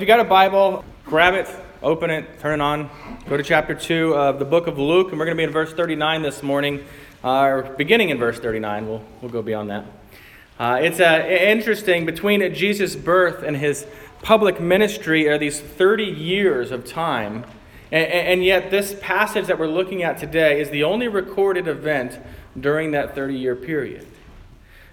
If you got a Bible, grab it, open it, turn it on. Go to chapter 2 of the book of Luke, and we're going to be in verse 39 this morning, uh, or beginning in verse 39. We'll, we'll go beyond that. Uh, it's uh, interesting, between Jesus' birth and his public ministry are these 30 years of time. And, and yet, this passage that we're looking at today is the only recorded event during that 30 year period.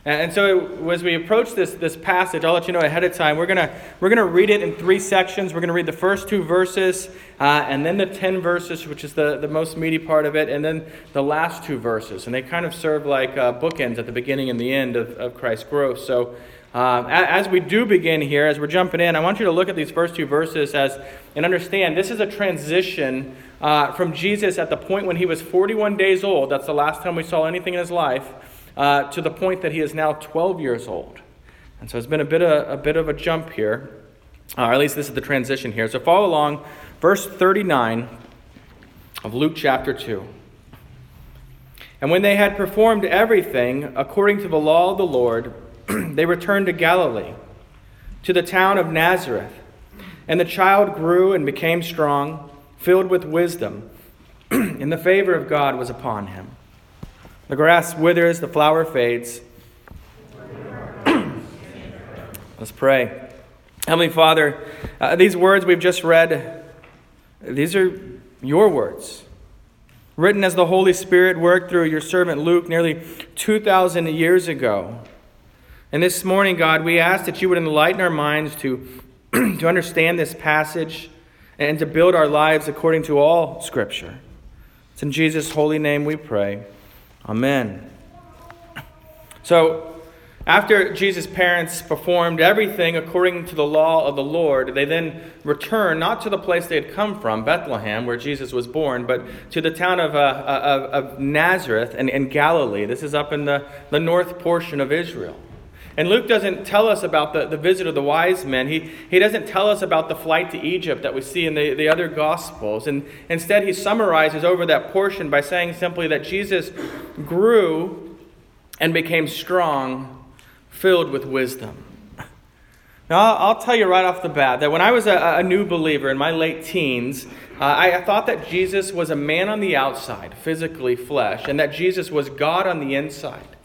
And so, as we approach this, this passage, I'll let you know ahead of time. We're going we're gonna read it in three sections. We're going to read the first two verses, uh, and then the 10 verses, which is the, the most meaty part of it, and then the last two verses. And they kind of serve like uh, bookends at the beginning and the end of, of Christ's growth. So, uh, as we do begin here, as we're jumping in, I want you to look at these first two verses as and understand this is a transition uh, from Jesus at the point when he was 41 days old. That's the last time we saw anything in his life uh, to the point that he is now 12 years old. And so it's been a bit of a, bit of a jump here, uh, or at least this is the transition here. So follow along, verse 39 of Luke chapter 2. And when they had performed everything according to the law of the Lord, they returned to Galilee, to the town of Nazareth. And the child grew and became strong, filled with wisdom, and the favor of God was upon him. The grass withers, the flower fades. Let's pray. Heavenly Father, uh, these words we've just read, these are your words. Written as the Holy Spirit worked through your servant Luke nearly 2,000 years ago. And this morning, God, we ask that you would enlighten our minds to, to understand this passage and to build our lives according to all Scripture. It's in Jesus' holy name we pray. Amen. So, after Jesus' parents performed everything according to the law of the Lord, they then returned not to the place they had come from, Bethlehem, where Jesus was born, but to the town of, uh, uh of, of Nazareth and in Galilee. This is up in the, the north portion of Israel. And Luke doesn't tell us about the, the visit of the wise men. He, he doesn't tell us about the flight to Egypt that we see in the, the other Gospels. And instead, he summarizes over that portion by saying simply that Jesus grew and became strong, filled with wisdom. Now, I'll, tell you right off the bat that when I was a, a new believer in my late teens, uh, I thought that Jesus was a man on the outside, physically flesh, and that Jesus was God on the inside.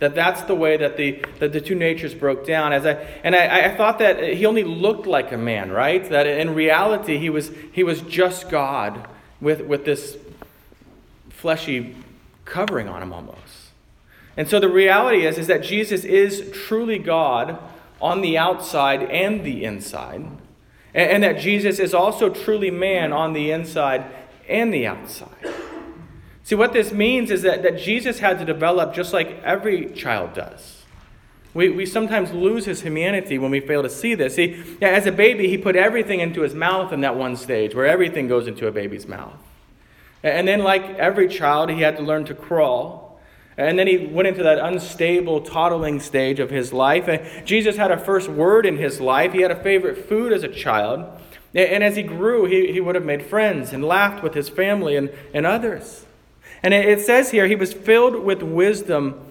That that's the way that the, that the two natures broke down. As I, and I, I thought that he only looked like a man, right? That in reality he was, he was just God with, with this fleshy covering on him almost. And so the reality is, is that Jesus is truly God on the outside and the inside. And, and that Jesus is also truly man on the inside and the outside. See, what this means is that, that Jesus had to develop just like every child does. We, we sometimes lose his humanity when we fail to see this. See, as a baby, he put everything into his mouth in that one stage where everything goes into a baby's mouth. And then, like every child, he had to learn to crawl. And then he went into that unstable, toddling stage of his life. And Jesus had a first word in his life. He had a favorite food as a child. And as he grew, he, he would have made friends and laughed with his family and, and others. And it says here, he was filled with wisdom.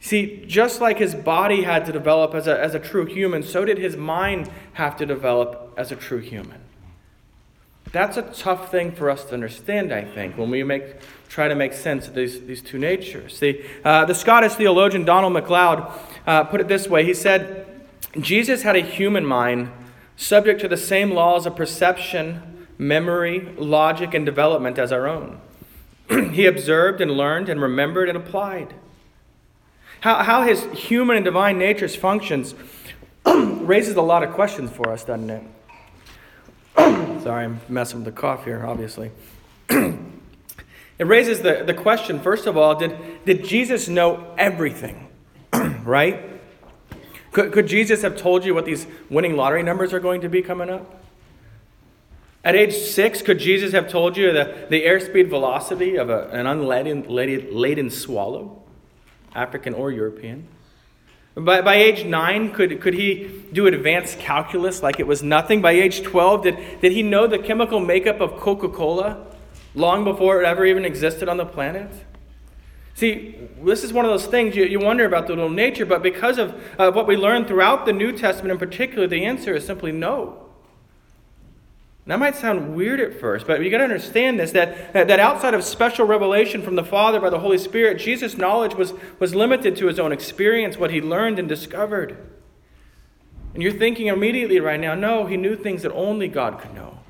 See, just like his body had to develop as a, as a true human, so did his mind have to develop as a true human. That's a tough thing for us to understand, I think, when we make, try to make sense of these, these two natures. See, uh, the Scottish theologian Donald MacLeod uh, put it this way He said, Jesus had a human mind subject to the same laws of perception, memory, logic, and development as our own. he observed and learned and remembered and applied. How, how his human and divine natures functions raises a lot of questions for us, doesn't it? Sorry, I'm messing with the cough here, obviously. it raises the, the question, first of all, did, did Jesus know everything? right? Could, could Jesus have told you what these winning lottery numbers are going to be coming up? At age six, could Jesus have told you the, the airspeed velocity of a, an unladen laden swallow, African or European? By, by age nine, could, could he do advanced calculus like it was nothing? By age 12, did, did he know the chemical makeup of Coca Cola long before it ever even existed on the planet? See, this is one of those things you, you wonder about the little nature, but because of uh, what we learn throughout the New Testament in particular, the answer is simply no. That might sound weird at first, but you got to understand this that, that outside of special revelation from the Father by the Holy Spirit, Jesus' knowledge was, was limited to his own experience, what he learned and discovered. And you're thinking immediately right now, no, he knew things that only God could know.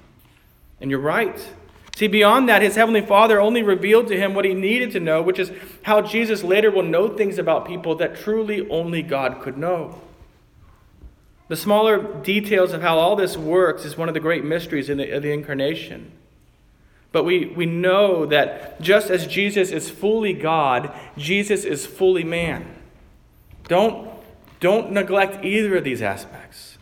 And you're right. See, beyond that, his Heavenly Father only revealed to him what he needed to know, which is how Jesus later will know things about people that truly only God could know. The smaller details of how all this works is one of the great mysteries in the, of the incarnation. But we, we know that just as Jesus is fully God, Jesus is fully man. Don't, don't neglect either of these aspects.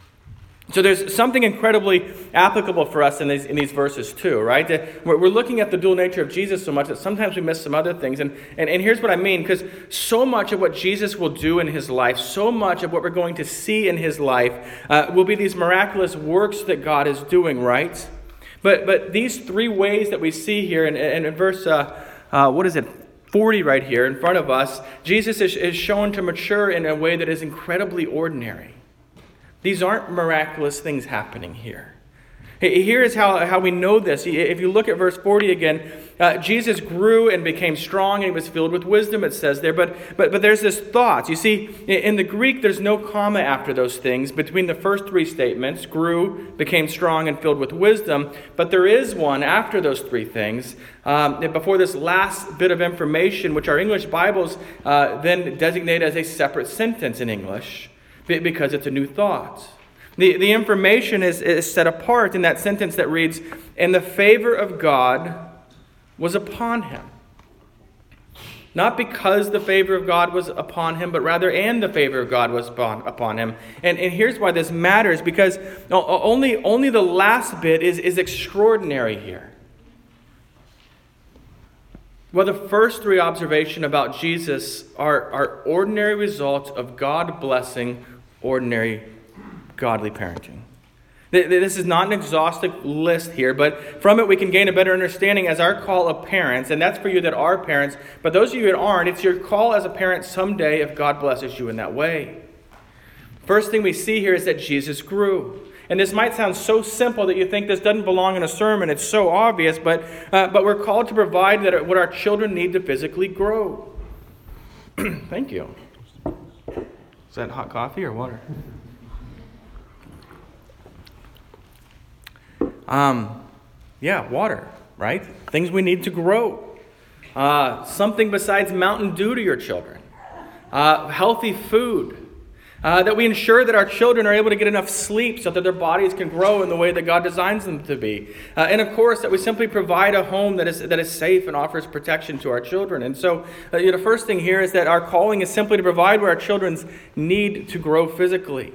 So there's something incredibly applicable for us in these, in these verses too, right? We're, looking at the dual nature of Jesus so much that sometimes we miss some other things. And, and, and here's what I mean, because so much of what Jesus will do in his life, so much of what we're going to see in his life uh, will be these miraculous works that God is doing, right? But, but these three ways that we see here, and in, in, verse, uh, uh, what is it, 40 right here in front of us, Jesus is, is shown to mature in a way that is incredibly ordinary. These aren't miraculous things happening here. Here is how, how we know this. If you look at verse 40 again, uh, Jesus grew and became strong and he was filled with wisdom, it says there. But, but, but there's this thought. You see, in the Greek, there's no comma after those things between the first three statements grew, became strong, and filled with wisdom. But there is one after those three things, um, before this last bit of information, which our English Bibles uh, then designate as a separate sentence in English because it's a new thought. The, the information is, is set apart in that sentence that reads, And the favor of God was upon him. Not because the favor of God was upon him, but rather, and the favor of God was upon, upon him. And, and here's why this matters because only, only the last bit is, is extraordinary here. Well, the first three observations about Jesus are, are ordinary results of God blessing ordinary godly parenting. This is not an exhaustive list here, but from it we can gain a better understanding as our call of parents, and that's for you that are parents, but those of you that aren't, it's your call as a parent someday if God blesses you in that way. First thing we see here is that Jesus grew. And this might sound so simple that you think this doesn't belong in a sermon. It's so obvious, but, uh, but we're called to provide that what our children need to physically grow. Thank you. Is that hot coffee or water? Um, yeah, water, right? Things we need to grow. Uh, something besides Mountain Dew to your children. Uh, healthy food. Uh, that we ensure that our children are able to get enough sleep so that their bodies can grow in the way that God designs them to be. Uh, and of course, that we simply provide a home that is, that is safe and offers protection to our children. And so, uh, you know, the first thing here is that our calling is simply to provide where our children's need to grow physically.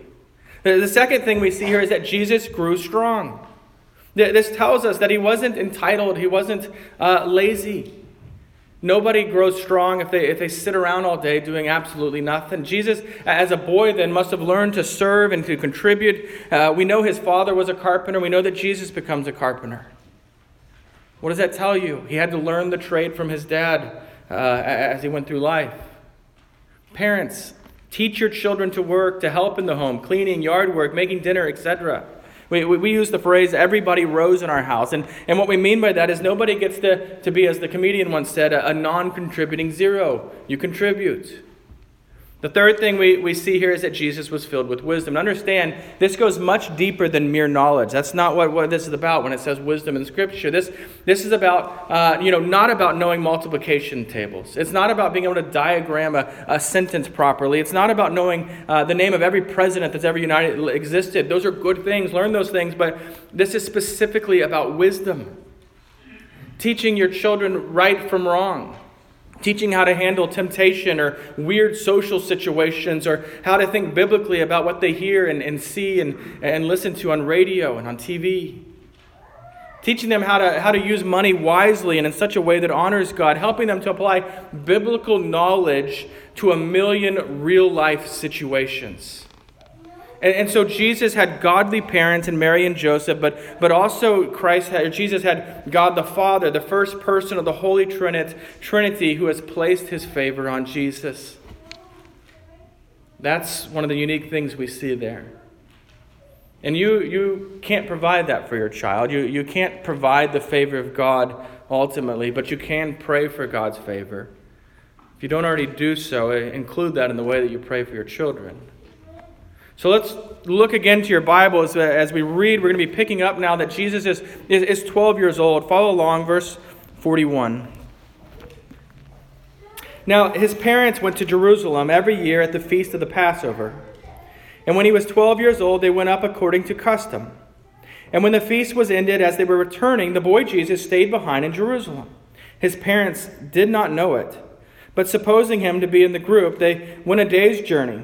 The, the second thing we see here is that Jesus grew strong. This tells us that he wasn't entitled, he wasn't uh, lazy. Nobody grows strong if they, if they sit around all day doing absolutely nothing. Jesus, as a boy, then must have learned to serve and to contribute. Uh, we know his father was a carpenter. We know that Jesus becomes a carpenter. What does that tell you? He had to learn the trade from his dad uh, as he went through life. Parents, teach your children to work, to help in the home, cleaning, yard work, making dinner, etc. We, we, we, use the phrase, everybody rose in our house. And, and what we mean by that is nobody gets to, to be, as the comedian once said, a, a non contributing zero. You contribute. The third thing we, we see here is that Jesus was filled with wisdom. And understand, this goes much deeper than mere knowledge. That's not what, what this is about when it says wisdom in Scripture. This, this is about, uh, you know, not about knowing multiplication tables. It's not about being able to diagram a, a sentence properly. It's not about knowing uh, the name of every president that's ever united, existed. Those are good things. Learn those things. But this is specifically about wisdom. Teaching your children right from wrong teaching how to handle temptation or weird social situations or how to think biblically about what they hear and, and see and, and listen to on radio and on TV. Teaching them how to, how to use money wisely and in such a way that honors God, helping them to apply biblical knowledge to a million real life situations. And, and so Jesus had godly parents in Mary and Joseph, but, but also Christ had, Jesus had God the Father, the first person of the Holy Trinity, Trinity who has placed his favor on Jesus. That's one of the unique things we see there. And you, you can't provide that for your child. You, you can't provide the favor of God ultimately, but you can pray for God's favor. If you don't already do so, eh, include that in the way that you pray for your children. So let's look again to your Bible as, uh, as we read. We're going to be picking up now that Jesus is, is, is 12 years old. Follow along, verse 41. Now, his parents went to Jerusalem every year at the feast of the Passover. And when he was 12 years old, they went up according to custom. And when the feast was ended, as they were returning, the boy Jesus stayed behind in Jerusalem. His parents did not know it, but supposing him to be in the group, they went a day's journey.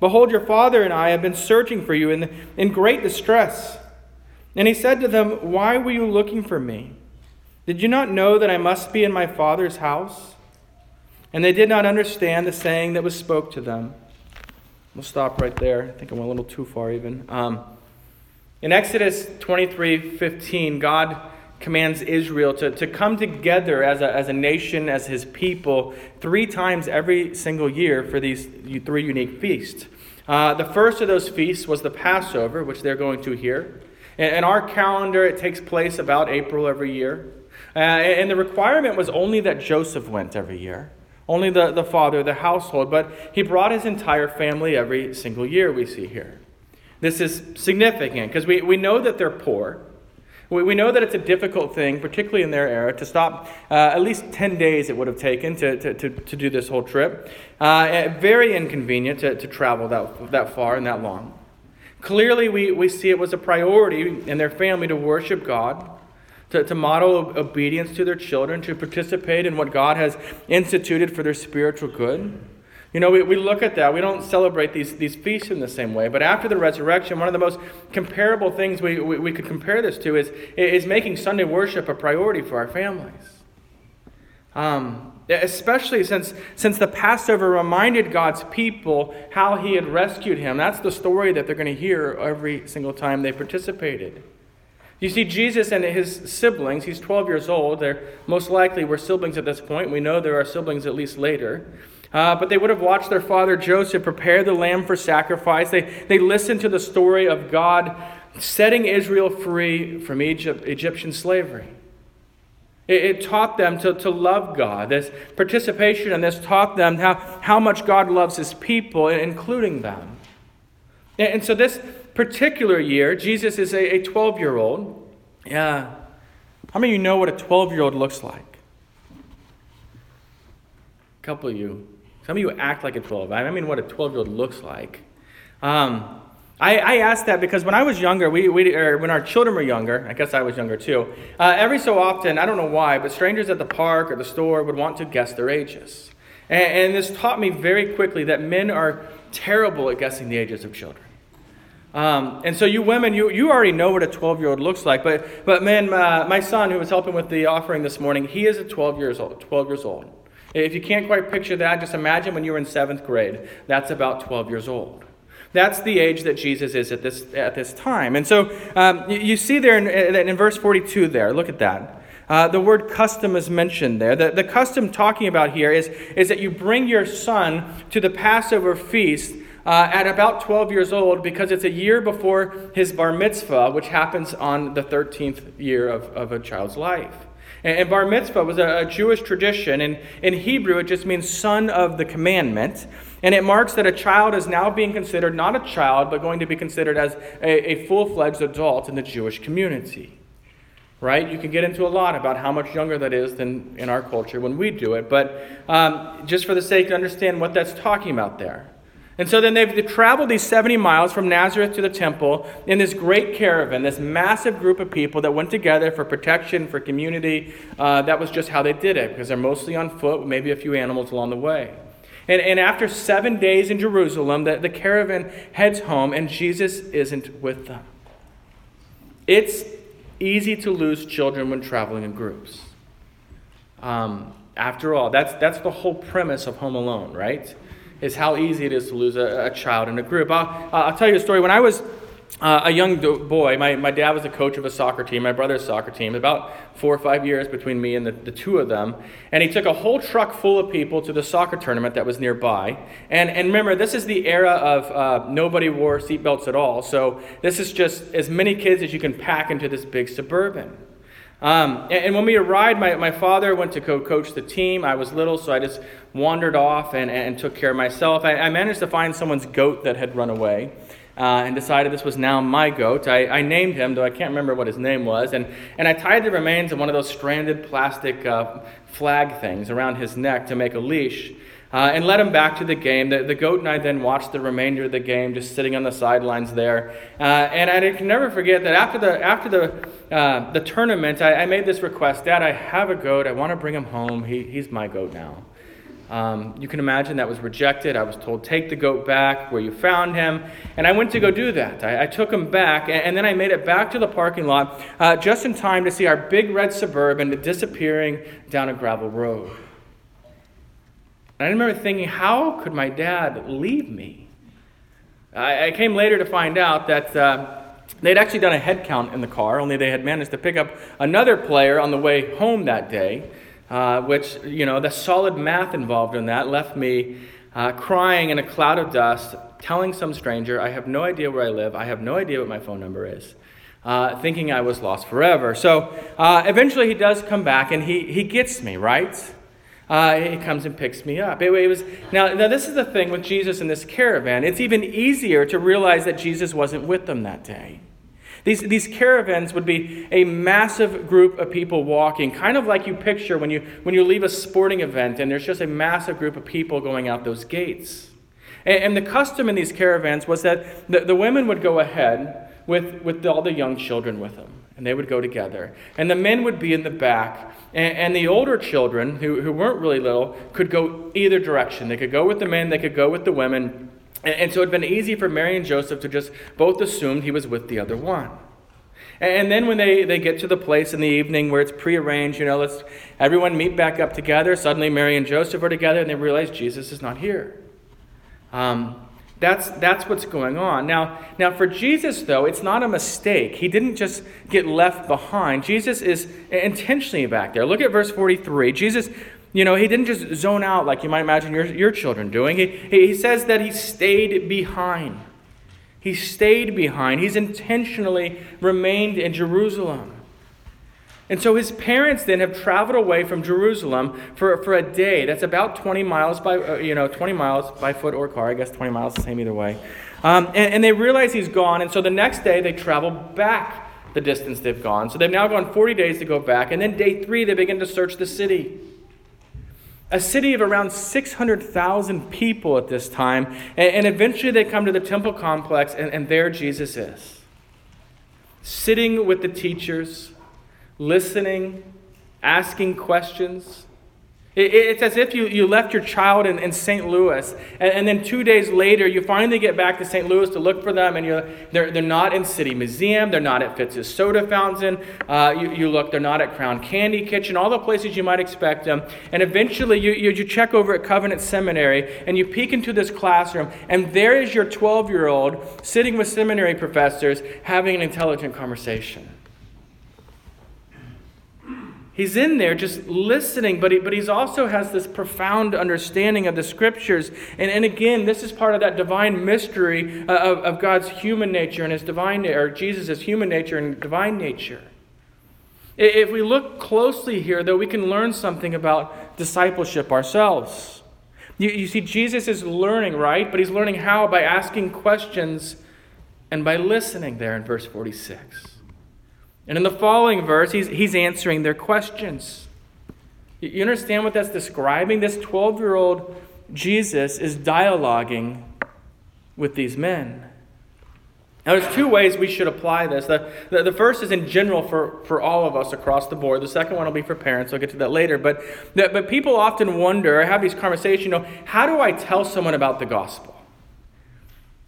Behold, your father and I have been searching for you in, in great distress. And he said to them, Why were you looking for me? Did you not know that I must be in my Father's house? And they did not understand the saying that was spoke to them. We'll stop right there. I think I went a little too far even. Um, in Exodus 23 15, God commands Israel to, to come together as a, as a nation, as his people, three times every single year for these three unique feasts. Uh, the first of those feasts was the Passover, which they're going to here. In, in our calendar, it takes place about April every year. Uh, and the requirement was only that Joseph went every year, only the, the father, of the household, but he brought his entire family every single year, we see here. This is significant because we, we know that they're poor. We, we know that it's a difficult thing, particularly in their era, to stop uh, at least 10 days it would have taken to, to, to, to do this whole trip. Uh, very inconvenient to, to travel that, that far and that long. Clearly, we, we see it was a priority in their family to worship God to, to model obedience to their children, to participate in what God has instituted for their spiritual good. You know, we, we look at that. We don't celebrate these, these feasts in the same way. But after the resurrection, one of the most comparable things we, we, we could compare this to is, is making Sunday worship a priority for our families. Um, especially since, since the Passover reminded God's people how he had rescued him. That's the story that they're going to hear every single time they participated. You see, Jesus and his siblings, he's 12 years old. They're most likely were siblings at this point. We know there are siblings at least later. Uh, but they would have watched their father Joseph prepare the lamb for sacrifice. They, they listened to the story of God setting Israel free from Egypt, Egyptian slavery. It, it, taught them to, to love God. This participation in this taught them how, how much God loves his people, including them. And, and so this particular year, Jesus is a 12 year old. Yeah. How many of you know what a 12 year old looks like? A couple of you. Some of you act like a 12. I mean, what a 12 year old looks like. Um, I, I asked that because when I was younger, we, we, or when our children were younger, I guess I was younger too, uh, every so often, I don't know why, but strangers at the park or the store would want to guess their ages. And, and this taught me very quickly that men are terrible at guessing the ages of children. Um, and so you women, you, you already know what a 12 year old looks like. But, but man, my, my son who was helping with the offering this morning, he is a 12 years old. 12 years old. If you can't quite picture that, just imagine when you were in seventh grade. That's about 12 years old. That's the age that Jesus is at this, at this time. And so um, you, you, see there in, in, verse 42 there, look at that. Uh, the word custom is mentioned there. The, the custom talking about here is, is that you bring your son to the Passover feast uh, at about 12 years old because it's a year before his bar mitzvah, which happens on the 13th year of, of a child's life. And, bar mitzvah was a, a Jewish tradition. And in Hebrew, it just means son of the commandment. And it marks that a child is now being considered not a child, but going to be considered as a, a full fledged adult in the Jewish community right? You can get into a lot about how much younger that is than in our culture when we do it, but um, just for the sake to understand what that's talking about there. And so then they've traveled these 70 miles from Nazareth to the temple in this great caravan, this massive group of people that went together for protection, for community. Uh, that was just how they did it, because they're mostly on foot, maybe a few animals along the way. And, and after seven days in Jerusalem, the, the caravan heads home, and Jesus isn't with them. It's easy to lose children when traveling in groups. Um, after all, that's, that's the whole premise of Home Alone, right? Is how easy it is to lose a, a child in a group. I'll, I'll tell you a story. When I was uh, a young boy, my, my dad was a coach of a soccer team, my brother's soccer team, about four or five years between me and the, the two of them. And he took a whole truck full of people to the soccer tournament that was nearby. And, and remember, this is the era of uh, nobody wore seatbelts at all. So this is just as many kids as you can pack into this big suburban. Um, and, and, when we arrived, my, my father went to co coach the team. I was little, so I just wandered off and, and took care of myself. I, I managed to find someone's goat that had run away uh, and decided this was now my goat. I, I, named him, though I can't remember what his name was, and, and I tied the remains of one of those stranded plastic uh, flag things around his neck to make a leash. Uh, and led him back to the game. The, the, goat and I then watched the remainder of the game, just sitting on the sidelines there. Uh, and I can never forget that after the after the uh, the tournament, I, I, made this request: Dad, I have a goat. I want to bring him home. He, he's my goat now. Um, you can imagine that was rejected. I was told, take the goat back where you found him. And I went to go do that. I, I took him back, and, and, then I made it back to the parking lot uh, just in time to see our big red suburban disappearing down a gravel road. And I remember thinking, how could my dad leave me? I, I came later to find out that. Uh, They'd actually done a head count in the car, only they had managed to pick up another player on the way home that day uh, which, you know, the solid math involved in that left me uh, crying in a cloud of dust, telling some stranger, I have no idea where I live, I have no idea what my phone number is. Uh, thinking I was lost forever. So uh, eventually he does come back and he, he gets me, right? Uh, he comes and picks me up. It, it, was now, now. This is the thing with Jesus and this caravan. It's even easier to realize that Jesus wasn't with them that day. These, these caravans would be a massive group of people walking, kind of like you picture when you, when you leave a sporting event and there's just a massive group of people going out those gates. And, and the custom in these caravans was that the, the women would go ahead with, with all the young children with them, and they would go together. And the men would be in the back, and, and the older children, who, who weren't really little, could go either direction. They could go with the men, they could go with the women. And, and so it had been easy for Mary and Joseph to just both assume he was with the other one. And then when they, they get to the place in the evening where it's prearranged, you know, let's everyone meet back up together. Suddenly Mary and Joseph are together and they realize Jesus is not here. Um, that's, that's what's going on. Now, now, for Jesus, though, it's not a mistake. He didn't just get left behind. Jesus is intentionally back there. Look at verse 43. Jesus you know, he didn't just zone out like you might imagine your, your children doing. He, he says that he stayed behind. He stayed behind. He's intentionally remained in Jerusalem. And so his parents then have traveled away from Jerusalem for, for a day. That's about 20 miles by, uh, you know, 20 miles by foot or car. I guess 20 miles the same either way. Um, and, and they realize he's gone. And so the next day they travel back the distance they've gone. So they've now gone 40 days to go back. And then day three, they begin to search the city a city of around 600,000 people at this time. And, and, eventually they come to the temple complex, and, and there Jesus is. Sitting with the teachers, listening, asking questions. It's as if you, you left your child in, in St. Louis, and, and, then two days later, you finally get back to St. Louis to look for them, and you're, they're, they're not in City Museum, they're not at Fitz's Soda Fountain, uh, you, you look, they're not at Crown Candy Kitchen, all the places you might expect them. And eventually, you, you, you check over at Covenant Seminary, and you peek into this classroom, and there is your 12 year old sitting with seminary professors having an intelligent conversation. He's in there just listening, but he but he's also has this profound understanding of the scriptures. And, and again, this is part of that divine mystery uh, of, of God's human nature and his divine or Jesus' human nature and divine nature. If we look closely here, though, we can learn something about discipleship ourselves. You, you see, Jesus is learning, right? But he's learning how? By asking questions and by listening there in verse 46. And in the following verse, he's, he's answering their questions. You understand what that's describing? This 12 year old Jesus is dialoguing with these men. Now, there's two ways we should apply this. The, the, the, first is in general for, for all of us across the board. The second one will be for parents. I'll get to that later. But, but people often wonder, I have these conversations, you know, how do I tell someone about the gospel?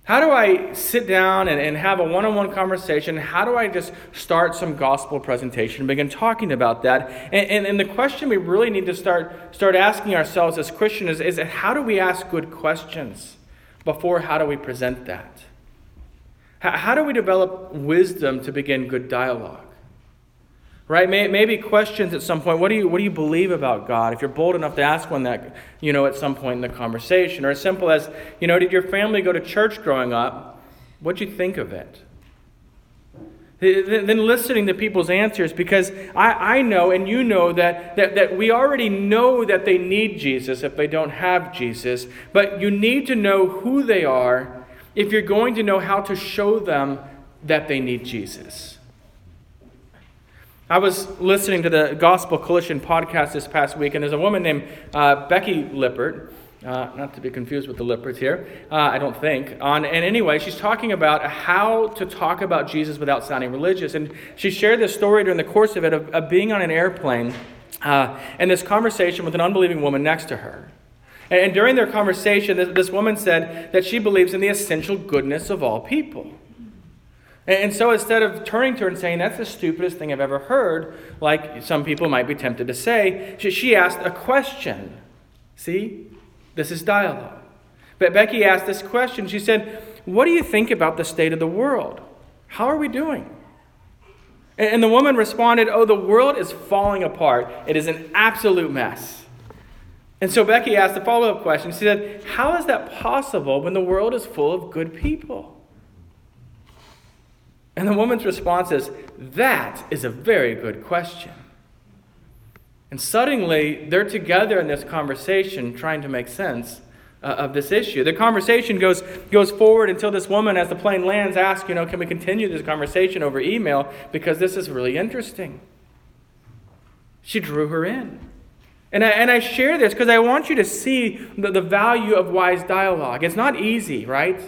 How do I sit down and, and have a one on one conversation? How do I just start some gospel presentation and begin talking about that? And, and, and, the question we really need to start, start asking ourselves as Christians is, is how do we ask good questions before how do we present that? How, how do we develop wisdom to begin good dialogue? Right? Maybe questions at some point. What do you what do you believe about god? If you're bold enough to ask one that you know at some point in the conversation. Or as simple as you know did your family go to church growing up? What'd you think of it? Then listening to people's answers because I, I know and you know that, that, that we already know that they need Jesus if they don't have Jesus, but you need to know who they are if you're going to know how to show them that they need Jesus. I was listening to the Gospel Coalition podcast this past week, and there's a woman named uh, Becky Pippert. Uh, not to be confused with the Pipperts here, uh, I don't think. On, and anyway, she's talking about how to talk about Jesus without sounding religious. And she shared this story during the course of it of, of being on an airplane uh, and this conversation with an unbelieving woman next to her. And, and during their conversation, this, this woman said that she believes in the essential goodness of all people. And so instead of turning to her and saying, That's the stupidest thing I've ever heard, like some people might be tempted to say, she asked a question. See? This is dialogue. But Becky asked this question. She said, What do you think about the state of the world? How are we doing? And the woman responded, Oh, the world is falling apart. It is an absolute mess. And so Becky asked a follow up question. She said, How is that possible when the world is full of good people? And the woman's response is, That is a very good question. And suddenly, they're together in this conversation trying to make sense uh, of this issue. The conversation goes, goes forward until this woman, as the plane lands, asks, You know, can we continue this conversation over email? Because this is really interesting. She drew her in. And I, and I share this because I want you to see the, the value of wise dialogue. It's not easy, right?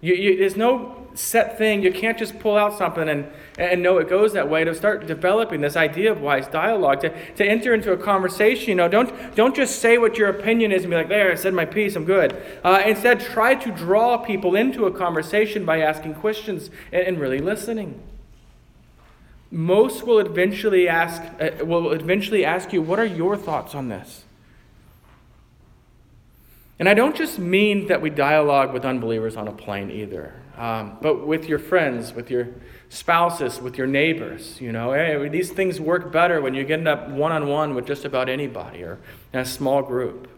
You, you, there's no set thing. You can't just pull out something and, and know it goes that way. To start developing this idea of wise dialogue, to, to enter into a conversation, you know, don't, don't just say what your opinion is and be like, there, I said my piece, I'm good. Uh, instead, try to draw people into a conversation by asking questions and, and really listening. Most will eventually ask, uh, will eventually ask you, what are your thoughts on this? And I don't just mean that we dialogue with unbelievers on a plane either um, but with your friends, with your spouses, with your neighbors. You know, hey, these things work better when you get up one on one with just about anybody or in a small group.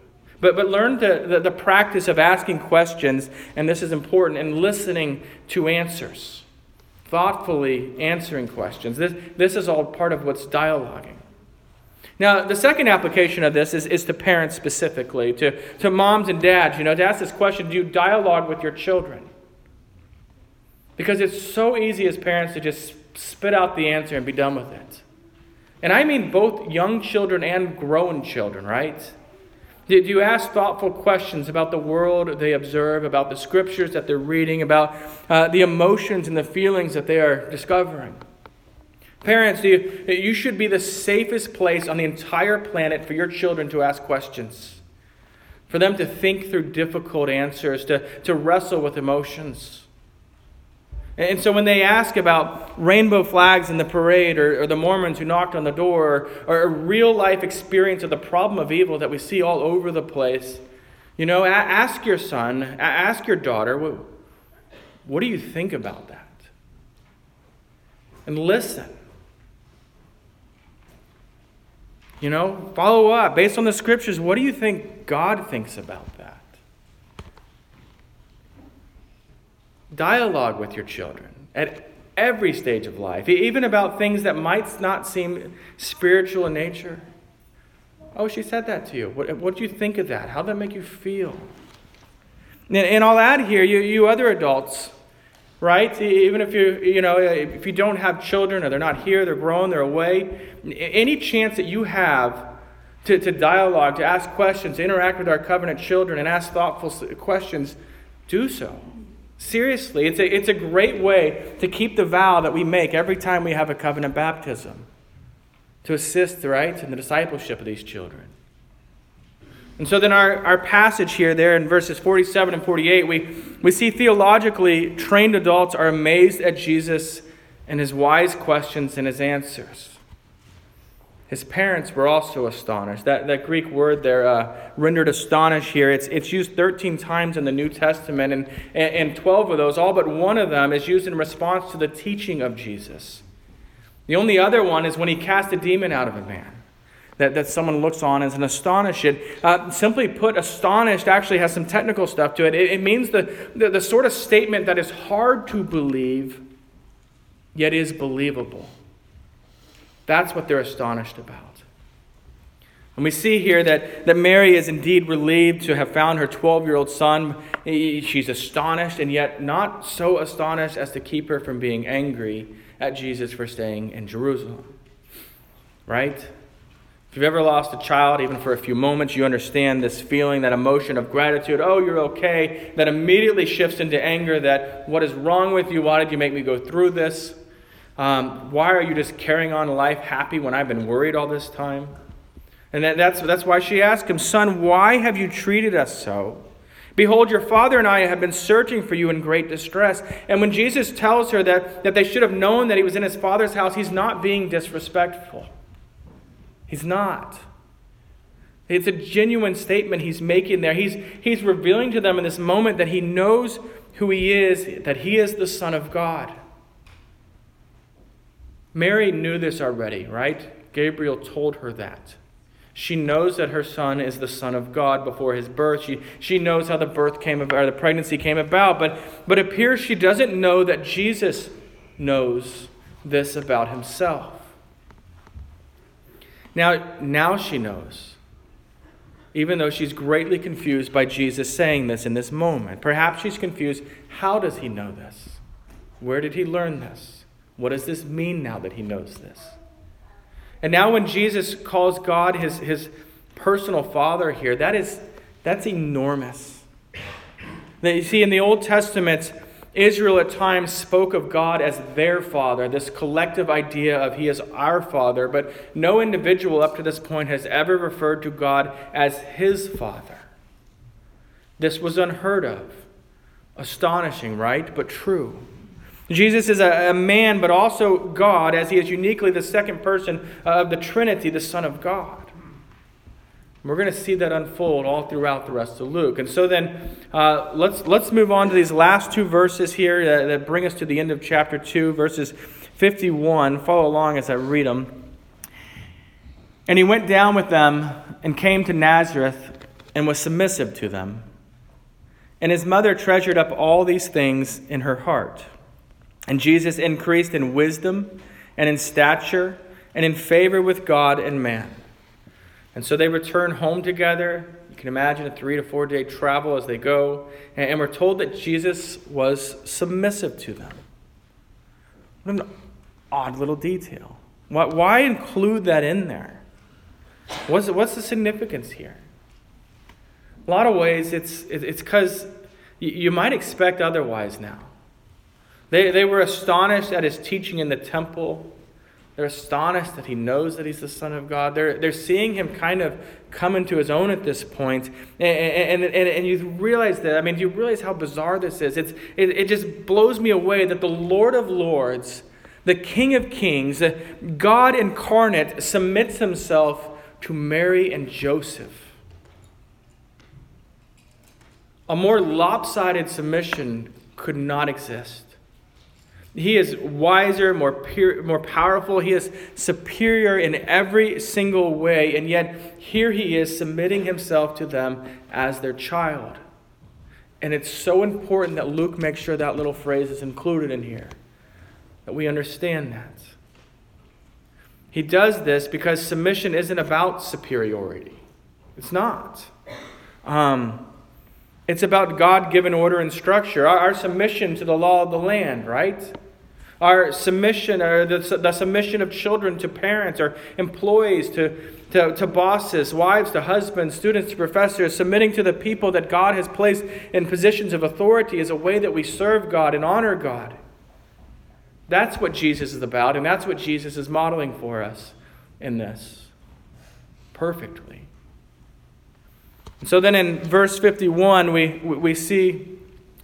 But, but learn the, the, the practice of asking questions, and this is important, and listening to answers. Thoughtfully answering questions. This, this is all part of what's dialoguing. Now, the second application of this is, is to parents specifically, to, to moms and dads, you know, to ask this question do you dialogue with your children? Because it's so easy as parents to just spit out the answer and be done with it. And I mean both young children and grown children, right? Did you ask thoughtful questions about the world they observe, about the scriptures that they're reading, about uh, the emotions and the feelings that they are discovering? Parents, you, you should be the safest place on the entire planet for your children to ask questions, for them to think through difficult answers, to, to wrestle with emotions. And so when they ask about rainbow flags in the parade or, or the Mormons who knocked on the door or, a real life experience of the problem of evil that we see all over the place, you know, ask your son, ask your daughter, what, what do you think about that? And listen. You know, follow up. Based on the scriptures, what do you think God thinks about that? Dialogue with your children at every stage of life, even about things that might not seem spiritual in nature. Oh, she said that to you. What, what do you think of that? How did that make you feel? And, and I'll add here, you, you other adults, right? Even if you, you know, if you don't have children or they're not here, they're grown, they're away, any chance that you have to, to dialogue, to ask questions, to interact with our covenant children and ask thoughtful questions, do so. Seriously, it's a, it's a great way to keep the vow that we make every time we have a covenant baptism to assist, the right, in the discipleship of these children. And so then our, our passage here, there in verses 47 and 48, we, we see theologically trained adults are amazed at Jesus and his wise questions and his answers. His parents were also astonished. That, that Greek word there, uh, rendered astonished here, it's, it's used 13 times in the New Testament, and, and 12 of those, all but one of them, is used in response to the teaching of Jesus. The only other one is when he cast a demon out of a man. That, that someone looks on as an astonished. Uh, simply put, astonished actually has some technical stuff to it. It, it means the, the, the sort of statement that is hard to believe, yet is believable. That's what they're astonished about. And we see here that, that Mary is indeed relieved to have found her 12 year old son. She's astonished, and yet not so astonished as to keep her from being angry at Jesus for staying in Jerusalem. Right? If you've ever lost a child, even for a few moments, you understand this feeling, that emotion of gratitude. Oh, you're okay. That immediately shifts into anger that, what is wrong with you? Why did you make me go through this? Um, why are you just carrying on life happy when I've been worried all this time? And that, that's, that's why she asked him, Son, why have you treated us so? Behold, your father and I have been searching for you in great distress. And when Jesus tells her that, that they should have known that he was in his father's house, he's not being disrespectful. He's not. It's a genuine statement he's making there. He's, he's revealing to them in this moment that he knows who he is, that he is the Son of God. Mary knew this already, right? Gabriel told her that. She knows that her son is the Son of God before his birth. She, she knows how the birth came about, or the pregnancy came about, but, but it appears she doesn't know that Jesus knows this about himself. Now, now she knows, even though she's greatly confused by Jesus saying this in this moment. Perhaps she's confused how does he know this? Where did he learn this? What does this mean now that he knows this? And now when Jesus calls God his, his personal father here, that is that's enormous. Now, you see, in the Old Testament, Israel at times spoke of God as their father, this collective idea of He is our father, but no individual up to this point has ever referred to God as His father. This was unheard of. Astonishing, right? But true. Jesus is a, a, man, but also God, as he is uniquely the second person of the Trinity, the Son of God. We're going to see that unfold all throughout the rest of Luke. And so then, uh, let's, let's move on to these last two verses here that, that bring us to the end of chapter 2, verses 51. Follow along as I read them. And he went down with them and came to Nazareth and was submissive to them. And his mother treasured up all these things in her heart. And Jesus increased in wisdom and in stature and in favor with God and man. And so they return home together. You can imagine a three to four day travel as they go. And we're told that Jesus was submissive to them. What an odd little detail. Why include that in there? What's, what's the significance here? A lot of ways, it's because you might expect otherwise now. They, they were astonished at his teaching in the temple. They're astonished that he knows that he's the Son of God. They're, they're seeing him kind of come into his own at this point. And, and, and, and you realize that, I mean, you realize how bizarre this is. It's, it, it just blows me away that the Lord of Lords, the King of Kings, God incarnate, submits himself to Mary and Joseph. A more lopsided submission could not exist. He is wiser, more, pure, more powerful. He is superior in every single way. And yet, here he is submitting himself to them as their child. And it's so important that Luke makes sure that little phrase is included in here, that we understand that. He does this because submission isn't about superiority, it's not. Um, it's about God given order and structure, our, our, submission to the law of the land, right? Our submission, or the, the submission of children to parents, or employees to, to, to bosses, wives to husbands, students to professors, submitting to the people that God has placed in positions of authority is a way that we serve God and honor God. That's what Jesus is about, and that's what Jesus is modeling for us in this perfectly. So then in verse 51, we, we see,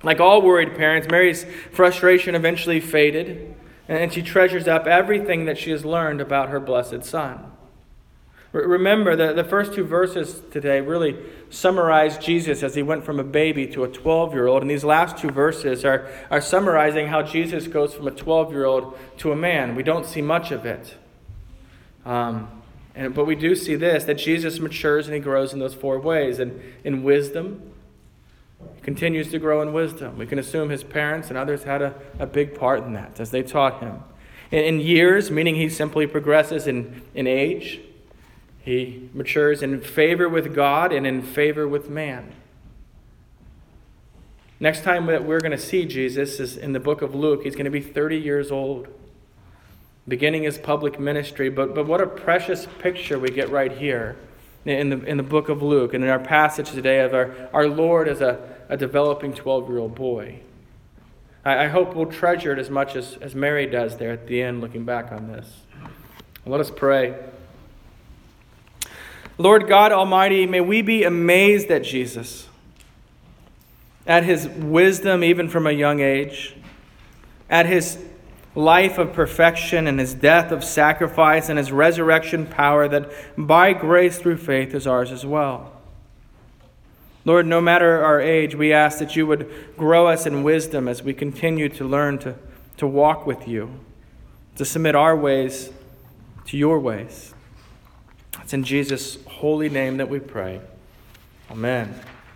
like all worried parents, Mary's frustration eventually faded, and she treasures up everything that she has learned about her blessed Son. Remember, the, the first two verses today really summarize Jesus as he went from a baby to a 12 year old. And these last two verses are, are summarizing how Jesus goes from a 12 year old to a man. We don't see much of it. Um, and, but we do see this that Jesus matures and he grows in those four ways. And in wisdom, continues to grow in wisdom. We can assume his parents and others had a, a big part in that as they taught him. In, in years, meaning he simply progresses in, in age. He matures in favor with God and in favor with man. Next time that we're going to see Jesus is in the book of Luke. He's going to be 30 years old, beginning his public ministry. But, but what a precious picture we get right here in the, in the book of Luke and in our passage today of our, our Lord as a, a developing 12 year old boy. I, I hope we'll treasure it as much as, as Mary does there at the end, looking back on this. Let us pray. Lord God Almighty, may we be amazed at Jesus, at his wisdom, even from a young age, at his life of perfection and his death of sacrifice and his resurrection power that by grace through faith is ours as well. Lord, no matter our age, we ask that you would grow us in wisdom as we continue to learn to, to walk with you, to submit our ways to your ways. It's in Jesus' holy name that we pray. Amen.